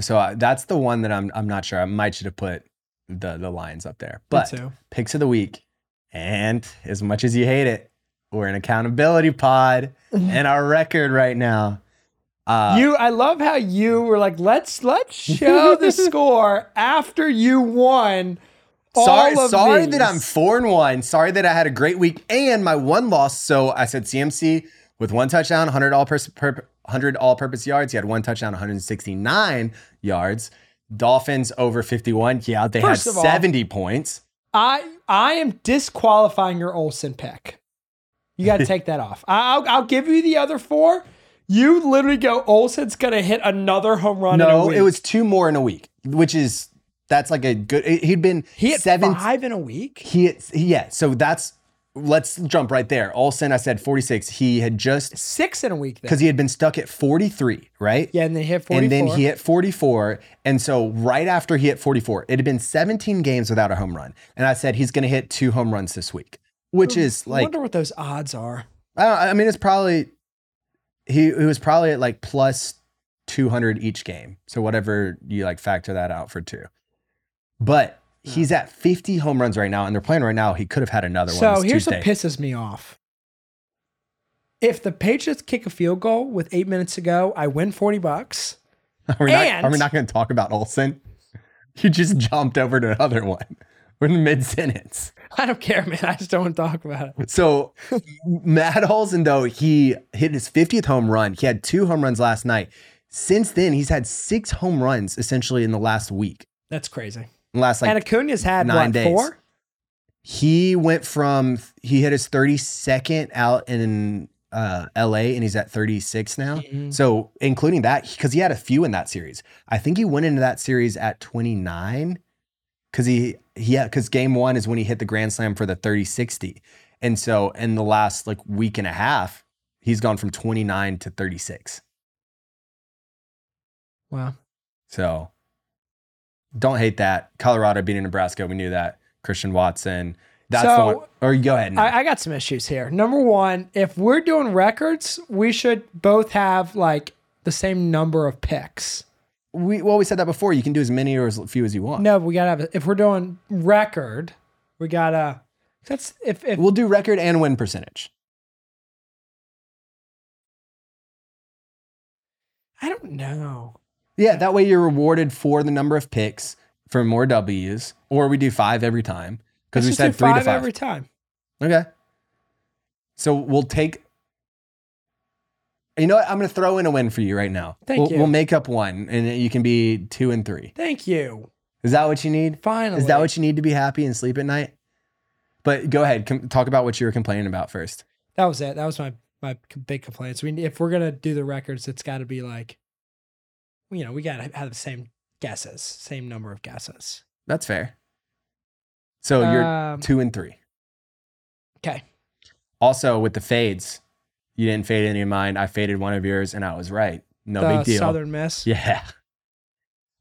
So, uh, that's the one that I'm I'm not sure. I might should have put the the Lions up there. But picks of the week, and as much as you hate it, we're an accountability pod, and our record right now. Uh, you I love how you were like, let's let's show the score after you won. sorry, all of sorry these. that I'm four and one. Sorry that I had a great week and my one loss. So I said CMC with one touchdown, 100 all per, 100 all purpose yards. He had one touchdown, 169 yards. Dolphins over 51. Yeah, they First had of all- 70 points. I I am disqualifying your Olson pick. You got to take that off. I'll I'll give you the other four. You literally go. Olson's gonna hit another home run. in a No, it was two more in a week, which is that's like a good. He'd been he hit seven. five in a week. He hit, yeah. So that's let's jump right there. Olson, I said 46. He had just Six in a week. Because he had been stuck at 43, right? yeah, and then he hit forty And then he hit 44. And so right after he hit 44, it had been 17 games without a home run. And I said he's going to hit two home runs this week, which is like. I wonder what those odds are. I, don't, I mean, it's probably, he, he was probably at like plus 200 each game. So whatever you like factor that out for two. But he's at 50 home runs right now and they're playing right now. He could have had another one. So here's Tuesday. what pisses me off. If the Patriots kick a field goal with eight minutes to go, I win forty bucks. Are we not, And- are we not going to talk about Olson? You just jumped over to another one. We're in mid sentence. I don't care, man. I just don't want to talk about it. So Matt Olson, though, he hit his 50th home run. He had two home runs last night. Since then, he's had six home runs essentially in the last week. That's crazy. In the last like and Acuna's had nine what days. four? he went from he hit his 32nd out in uh, LA and he's at 36 now. Mhm. So including that, because he had a few in that series. I think he went into that series at 29 because he yeah because game one is when he hit the grand slam for the 30 60 and so in the last like week and a half he's gone from 29 to 36 Wow. so don't hate that colorado beating nebraska we knew that christian watson that's the So, one or you go ahead. I, I got some issues here. Number one, if we're doing records, we should both have like the same number of picks. we well we said that before you can do as many or as few as you want No, we gotta have. If we're doing record, we gotta. That's if if we'll do record and win percentage I don't know. Yeah that way you're rewarded for the number of picks for more w's or we do five every time because we said three to five five every time. Okay. So we'll take. You know what? I'm going to throw in a win for you right now. Thank we'll, you. We'll make up one, and you can be two and three. Thank you. Is that what you need? Finally, Is that what you need to be happy and sleep at night? But go ahead, com- talk about what you were complaining about first. that was it. That was my my big complaints. We if we're gonna do the records, it's got to be like, you know, we gotta have the same guesses, same number of guesses. That's fair. So you're Um, two and three. okay. Also, with the fades, you didn't fade any of mine. I faded one of yours, and I was right. No the big deal. Southern Miss. Yeah.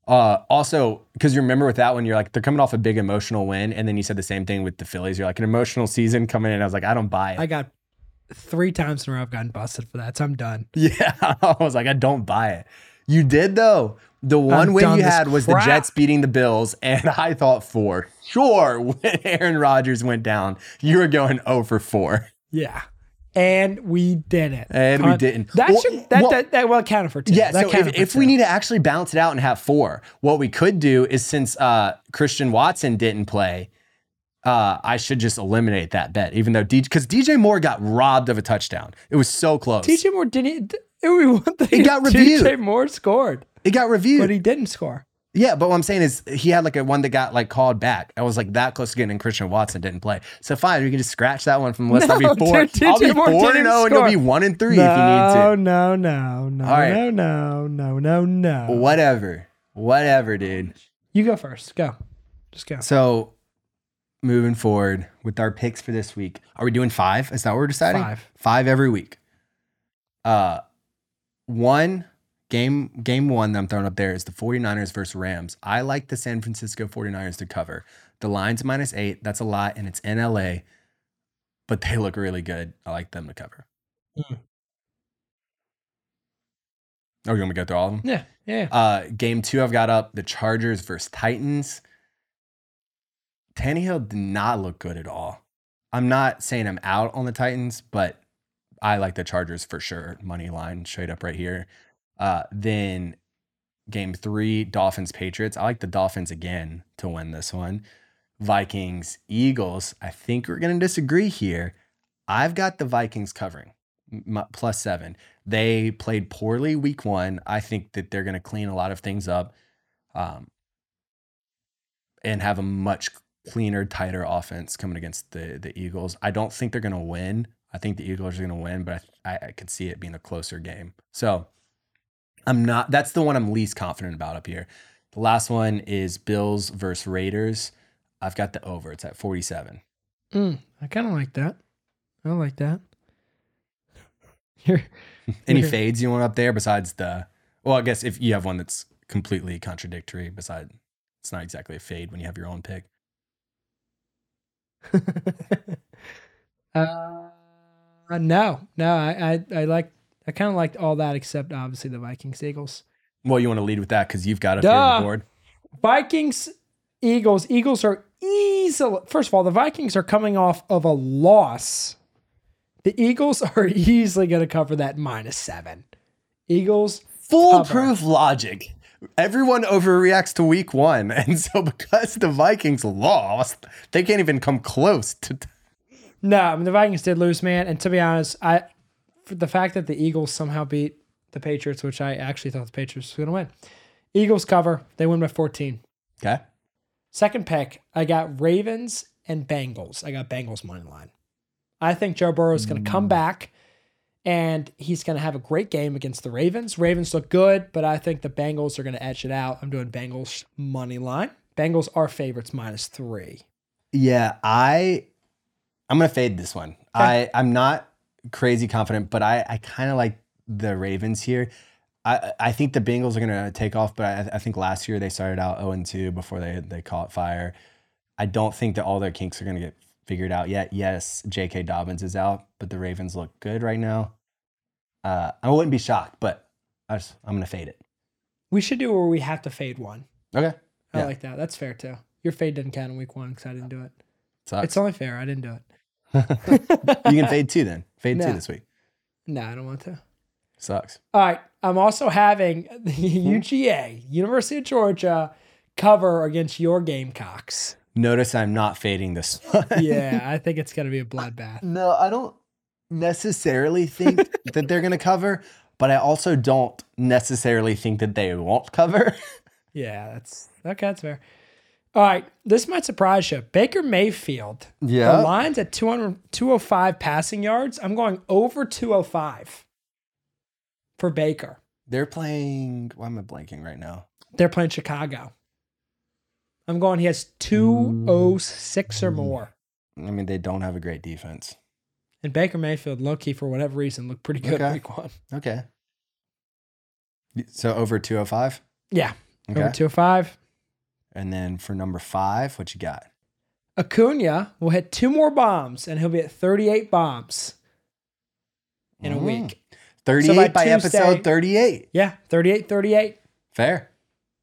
Uh, also, because you remember with that one, you're like, they're coming off a big emotional win. And then you said the same thing with the Phillies. You're like, an emotional season coming in. I was like, I don't buy it. I got three times in a row. I've gotten busted for that, so I'm done. yeah. I was like, I don't buy it. You did, though. The one I'm win you had was crap. the Jets beating the Bills. And I thought for sure when Aaron Rodgers went down, you were going 0 for 4. Yeah, and we did it. And we didn't. That Well- should that, well- that that well counted for two. Yeah, that so if, if we need to actually balance it out and have four, what we could do is since uh, Christian Watson didn't play, uh, I should just eliminate that bet, even though DJ, because DJ Moore got robbed of a touchdown. It was so close. DJ Moore didn't. It, we want the, It got reviewed. DJ Moore scored, it got reviewed. but he didn't score. yeah, but what I'm saying is he had like a one that got like called back. I was like that close to getting in Christian Watson didn't play. So fine, we can just scratch that one from the list. I'll be four. dude, I'll be Moore four and zero, and you'll be one and three no, if you need to. no, no, no, right. no, no, no, no, no. Whatever, whatever, dude. You go first. Go. Just go. So, moving forward with our picks for this week, are we doing five? Is that what we're deciding? Five. Five every week. Uh, one game game one that I'm throwing up there is the 49ers versus Rams. I like the San Francisco 49ers to cover. The line's minus eight. That's a lot, and it's in LA, but they look really good. I like them to cover. Mm. Oh, you want me to go through all of them? Yeah, yeah. Uh, game two, I've got up the Chargers versus Titans. Tannehill did not look good at all. I'm not saying I'm out on the Titans, but I like the Chargers for sure. Money line straight up right here. Uh, then game three, Dolphins Patriots. I like the Dolphins again to win this one. Vikings Eagles. I think we're going to disagree here. I've got the Vikings covering plus seven. They played poorly week one. I think that they're going to clean a lot of things up um, and have a much cleaner, tighter offense coming against the, the Eagles. I don't think they're going to win. I think the Eagles are going to win, but I, I, could see it being a closer game. So I'm not, that's the one I'm least confident about up here. The last one is Bills versus Raiders. I've got the over. It's at 47. Mm, I kind of like that. I like that. You're, Any fades you want up there besides the? Well, I guess if you have one that's completely contradictory, beside it's not exactly a fade when you have your own pick. uh, Uh, no, no. I, I, I like. I kind of liked all that except obviously the Vikings Eagles. Well, you want to lead with that because you've got it on the board. Vikings Eagles. Eagles are easily. First of all, the Vikings are coming off of a loss. The Eagles are easily going to cover that minus seven. Eagles. Foolproof logic. Everyone overreacts to week one, and so because the Vikings lost, they can't even come close to. No, I mean the Vikings did lose, man. And to be honest, I for the fact that the Eagles somehow beat the Patriots, which I actually thought the Patriots were going to win. Eagles cover. They win by 14. Okay. Second pick, I got Ravens and Bengals. I got Bengals money line. I think Joe Burrow is going to come mm. back and he's going to have a great game against the Ravens. Ravens look good, but I think the Bengals are going to edge it out. I'm doing Bengals money line. Bengals are favorites minus three. Yeah, I I'm gonna fade this one. I I'm not crazy confident, but I I kind of like the Ravens here. I I think the Bengals are gonna take off, but I, I think last year they started out 0 and 2 before they they caught fire. I don't think that all their kinks are gonna get figured out yet. Yes, J.K. Dobbins is out, but the Ravens look good right now. Uh, I wouldn't be shocked, but I just, I'm gonna fade it. We should do where we have to fade one. Okay, I Yeah. like that. That's fair too. Your fade didn't count in week one because I didn't do it. sucks. It's only fair. I didn't do it. you can fade two then. Fade two this week. No, I don't want to. Sucks. All right. I'm also having the hmm? UGA, University of Georgia, cover against your Gamecocks. Notice I'm not fading this one. Yeah, I think it's going to be a bloodbath. No, I don't necessarily think that they're going to cover, but I also don't necessarily think that they won't cover. Yeah, that's okay. That's fair. All right. This might surprise you. Baker Mayfield. Yeah. The line's at 200, 205 passing yards. I'm going over 205 for Baker. They're playing. Why am I blanking right now? They're playing Chicago. I'm going, he has 206 mm. or more. I mean, they don't have a great defense. And Baker Mayfield, low key, for whatever reason, looked pretty good Okay. week one. Okay. So over 205. Yeah. Okay. Over 205. And then for number five, what you got? Acuna will hit two more bombs and he'll be at 38 bombs in a Mm. week. 38 by, Tuesday- episode 38. Yeah, 38 38. Fair.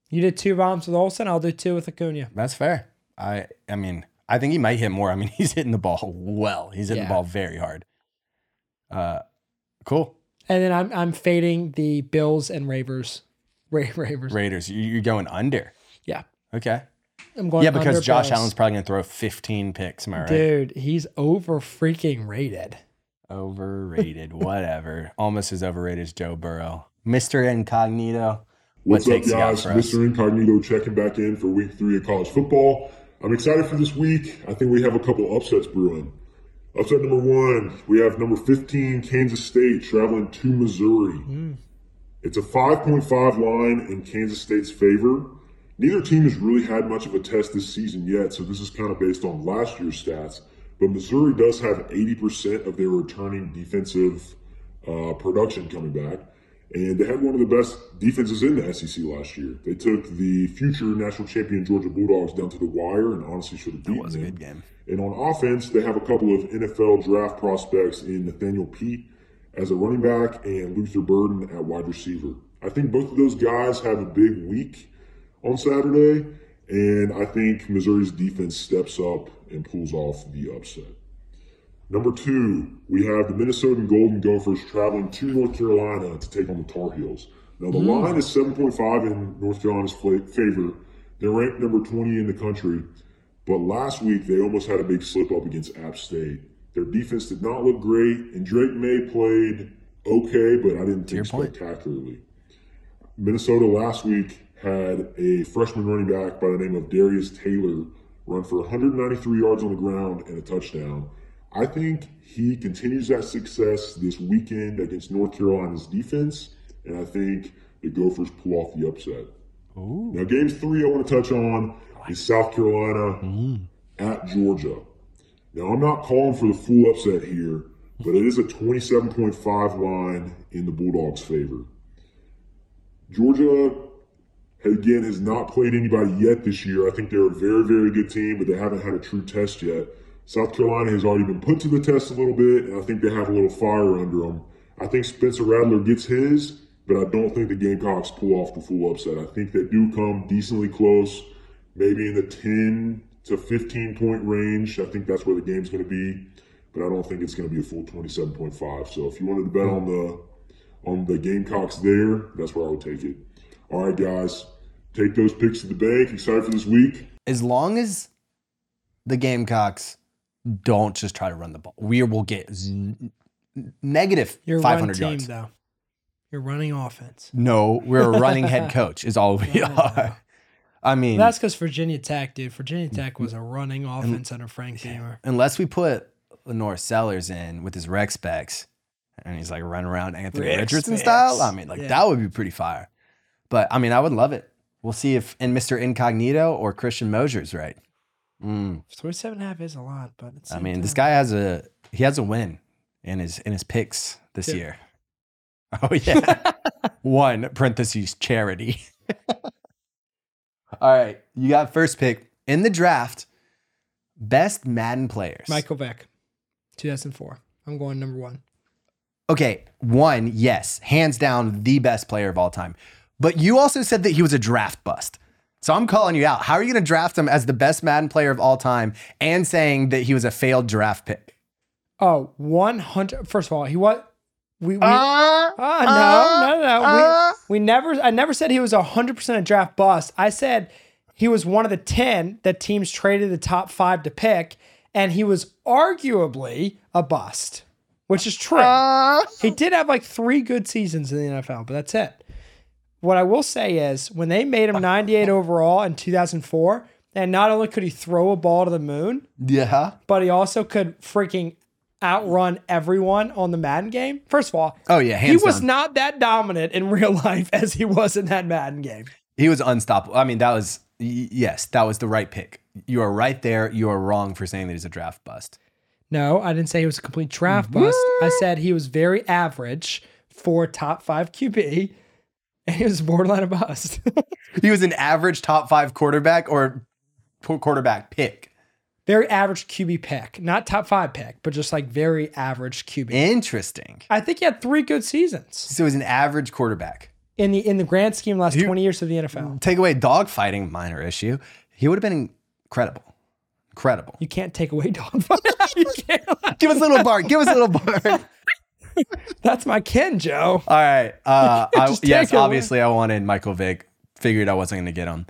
You did two bombs with Olson. I'll do two with Acuna. That's fair. I I mean, I think he might hit more. I mean, he's hitting the ball well. He's hitting Yeah. the ball very hard. Uh cool. And then I'm I'm fading the Bills and Ravers. Ra- Ravers. Raiders, you're going under. Yeah. Okay. I'm going Yeah, because under Josh Bills. Allen's probably going to throw 15 picks. Am I right? Dude, he's over freaking rated. Overrated. Whatever. Almost as overrated as Joe Burrow. Mr. Incognito. What's what up, takes guys? for us? Mr. Incognito checking back in for week three of college football. I'm excited for this week. I think we have a couple upsets brewing. Upset number one, we have number 15, Kansas State, traveling to Missouri. Hmm. It's a 5.5 line in Kansas State's favor. Neither team has really had much of a test this season yet, so this is kind of based on last year's stats. But Missouri does have 80% of their returning defensive uh, production coming back. And they had one of the best defenses in the SEC last year. They took the future national champion Georgia Bulldogs down to the wire and honestly should have beaten that was a them. good game. And on offense, they have a couple of NFL draft prospects in Nathaniel Peat as a running back and Luther Burden at wide receiver. I think both of those guys have a big week on Saturday, and I think Missouri's defense steps up and pulls off the upset. Number two, we have the Minnesota Golden Gophers traveling to North Carolina to take on the Tar Heels. Now, the mm. line is 7.5 in North Carolina's favor. They're ranked number 20 in the country. But last week, they almost had a big slip up against App State. Their defense did not look great, and Drake Maye played okay, but I didn't think spectacularly. Minnesota last week had a freshman running back by the name of Darius Taylor run for 193 yards on the ground and a touchdown. I think he continues that success this weekend against North Carolina's defense, and I think the Gophers pull off the upset. Now, game three I want to touch on is South Carolina mm. at Georgia. Now, I'm not calling for the full upset here, but it is a 27.5 line in the Bulldogs' favor. Georgia, again, has not played anybody yet this year. I think they're a very, very good team, but they haven't had a true test yet. South Carolina has already been put to the test a little bit, and I think they have a little fire under them. I think Spencer Rattler gets his, but I don't think the Gamecocks pull off the full upset. I think they do come decently close, maybe in the 10 to 15 point range. I think that's where the game's going to be, but I don't think it's going to be a full 27.5. So if you wanted to bet on the on the Gamecocks there, that's where I would take it. All right, guys, take those picks to the bank. Excited for this week. As long as the Gamecocks don't just try to run the ball, we will get z- negative You're run 500 team, yards. though. You're running offense. No, we're a running head coach, is all we No, no, no. are. I mean, That's because Virginia Tech, dude. Virginia Tech was a running offense under Frank Beamer. unless we put LaNorris Sellers in with his rec specs and he's like running around Anthony Rec Richardson specs. style, I mean, like Yeah. that would be pretty fire. But I mean, I would love it. We'll see if in Mr. Incognito or Christian Mosier's right. Mm, 27 and a half is a lot, but I mean, this guy has a he has a win in his in his picks this Yeah. year. Oh yeah, one parentheses charity. All right, you got first pick in the draft. Best Madden players. Michael Vick, 2004. I'm going number one. Okay, one, yes, hands down the best player of all time. But you also said that he was a draft bust. So I'm calling you out. How are you going to draft him as the best Madden player of all time and saying that he was a failed draft pick? Oh, 100. First of all, he what? We, we Uh, Oh, no, uh, no, no. we, uh. we never, I never said he was 100% a draft bust. I said he was one of the 10 that teams traded the top five to pick, and he was arguably a bust, which is true. Uh. he did have like three good seasons in the NFL, but that's it. What I will say is when they made him 98 overall in 2004, and not only could he throw a ball to the moon, yeah. but he also could freaking outrun everyone on the Madden game. First of all, Oh, yeah, he was down. not that dominant in real life as he was in that Madden game. He was unstoppable. I mean, that was, yes, that was the right pick. You are right there. You are wrong for saying that he's a draft bust. No, I didn't say he was a complete draft bust. I said he was very average for top five QB, and he was borderline a bust. He was an average top five quarterback or quarterback pick. very average QB pick, not top five pick, but just like very average QB. Interesting. I think he had three good seasons So he was an average quarterback. in the in the grand scheme last You- twenty years of the NFL. Take away dogfighting, minor issue. He would have been incredible. Incredible. You can't take away dog. you. Give us a little bark. Give us a little bark. That's my Ken, Joe. All right. Uh, I, yes, it away. obviously, I wanted Michael Vick. Figured I wasn't going to get him.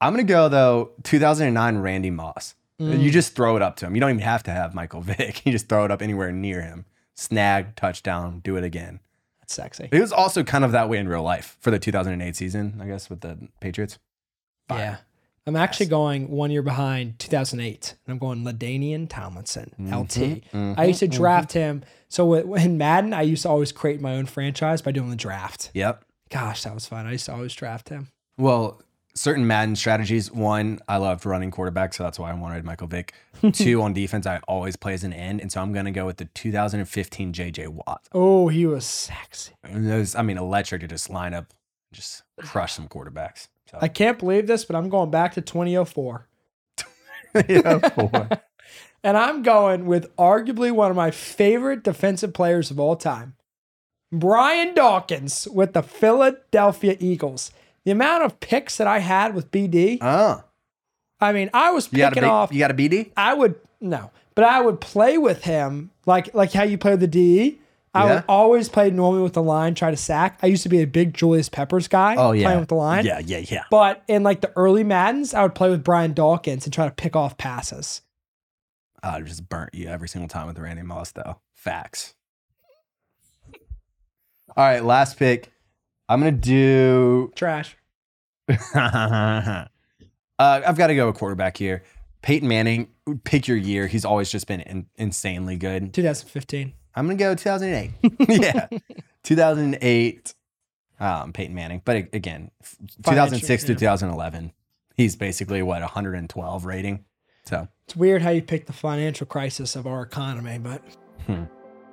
I'm going to go, though, 2009 Randy Moss. Mm. You just throw it up to him. You don't even have to have Michael Vick. You just throw it up anywhere near him. Snag, touchdown, do it again. That's sexy. It was also kind of that way in real life for the 2008 season, I guess, with the Patriots. Yeah. I'm actually going one year behind 2008. And I'm going LaDainian Tomlinson, mm-hmm. LT. Mm-hmm. I used to mm-hmm. draft him. So in Madden, I used to always create my own franchise by doing the draft. Yep. Gosh, that was fun. I used to always draft him. Well, certain Madden strategies. One, I loved running quarterback, so that's why I wanted Michael Vick. Two, on defense, I always play as an end, and so I'm gonna go with the 2015 JJ Watt. Oh, he was sexy. And those, I mean, electric to just line up, just crush some quarterbacks. So, I can't believe this, but I'm going back to 2004. yeah. And I'm going with arguably one of my favorite defensive players of all time, Brian Dawkins with the Philadelphia Eagles. The amount of picks that I had with BD, Oh, uh. I mean, I was you picking off. you got a BD? I would no, but I would play with him like like how you play with the DE. I Yeah. would always play normally with the line, try to sack. I used to be a big Julius Peppers guy. Oh yeah, playing with the line. Yeah, yeah, yeah. But in like the early Maddens, I would play with Brian Dawkins and try to pick off passes. I just burnt you every single time with Randy Moss, though. Facts. All right, last pick. I'm gonna do. Trash. uh, I've got to go a quarterback here. Peyton Manning. Pick your year. He's always just been in, insanely good. 2015. I'm gonna go 2008. yeah, 2008. Um, Peyton Manning. But again, f- 2006 to 2011. He's basically what 112 rating. So It's weird how you pick the financial crisis of our economy, but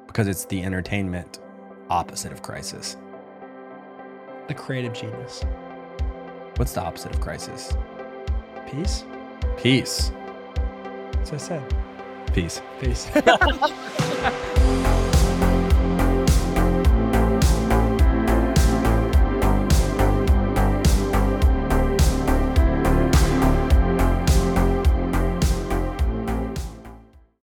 because it's the entertainment opposite of crisis. the creative genius. What's the opposite of crisis? Peace. Peace. What I said. Peace. Peace.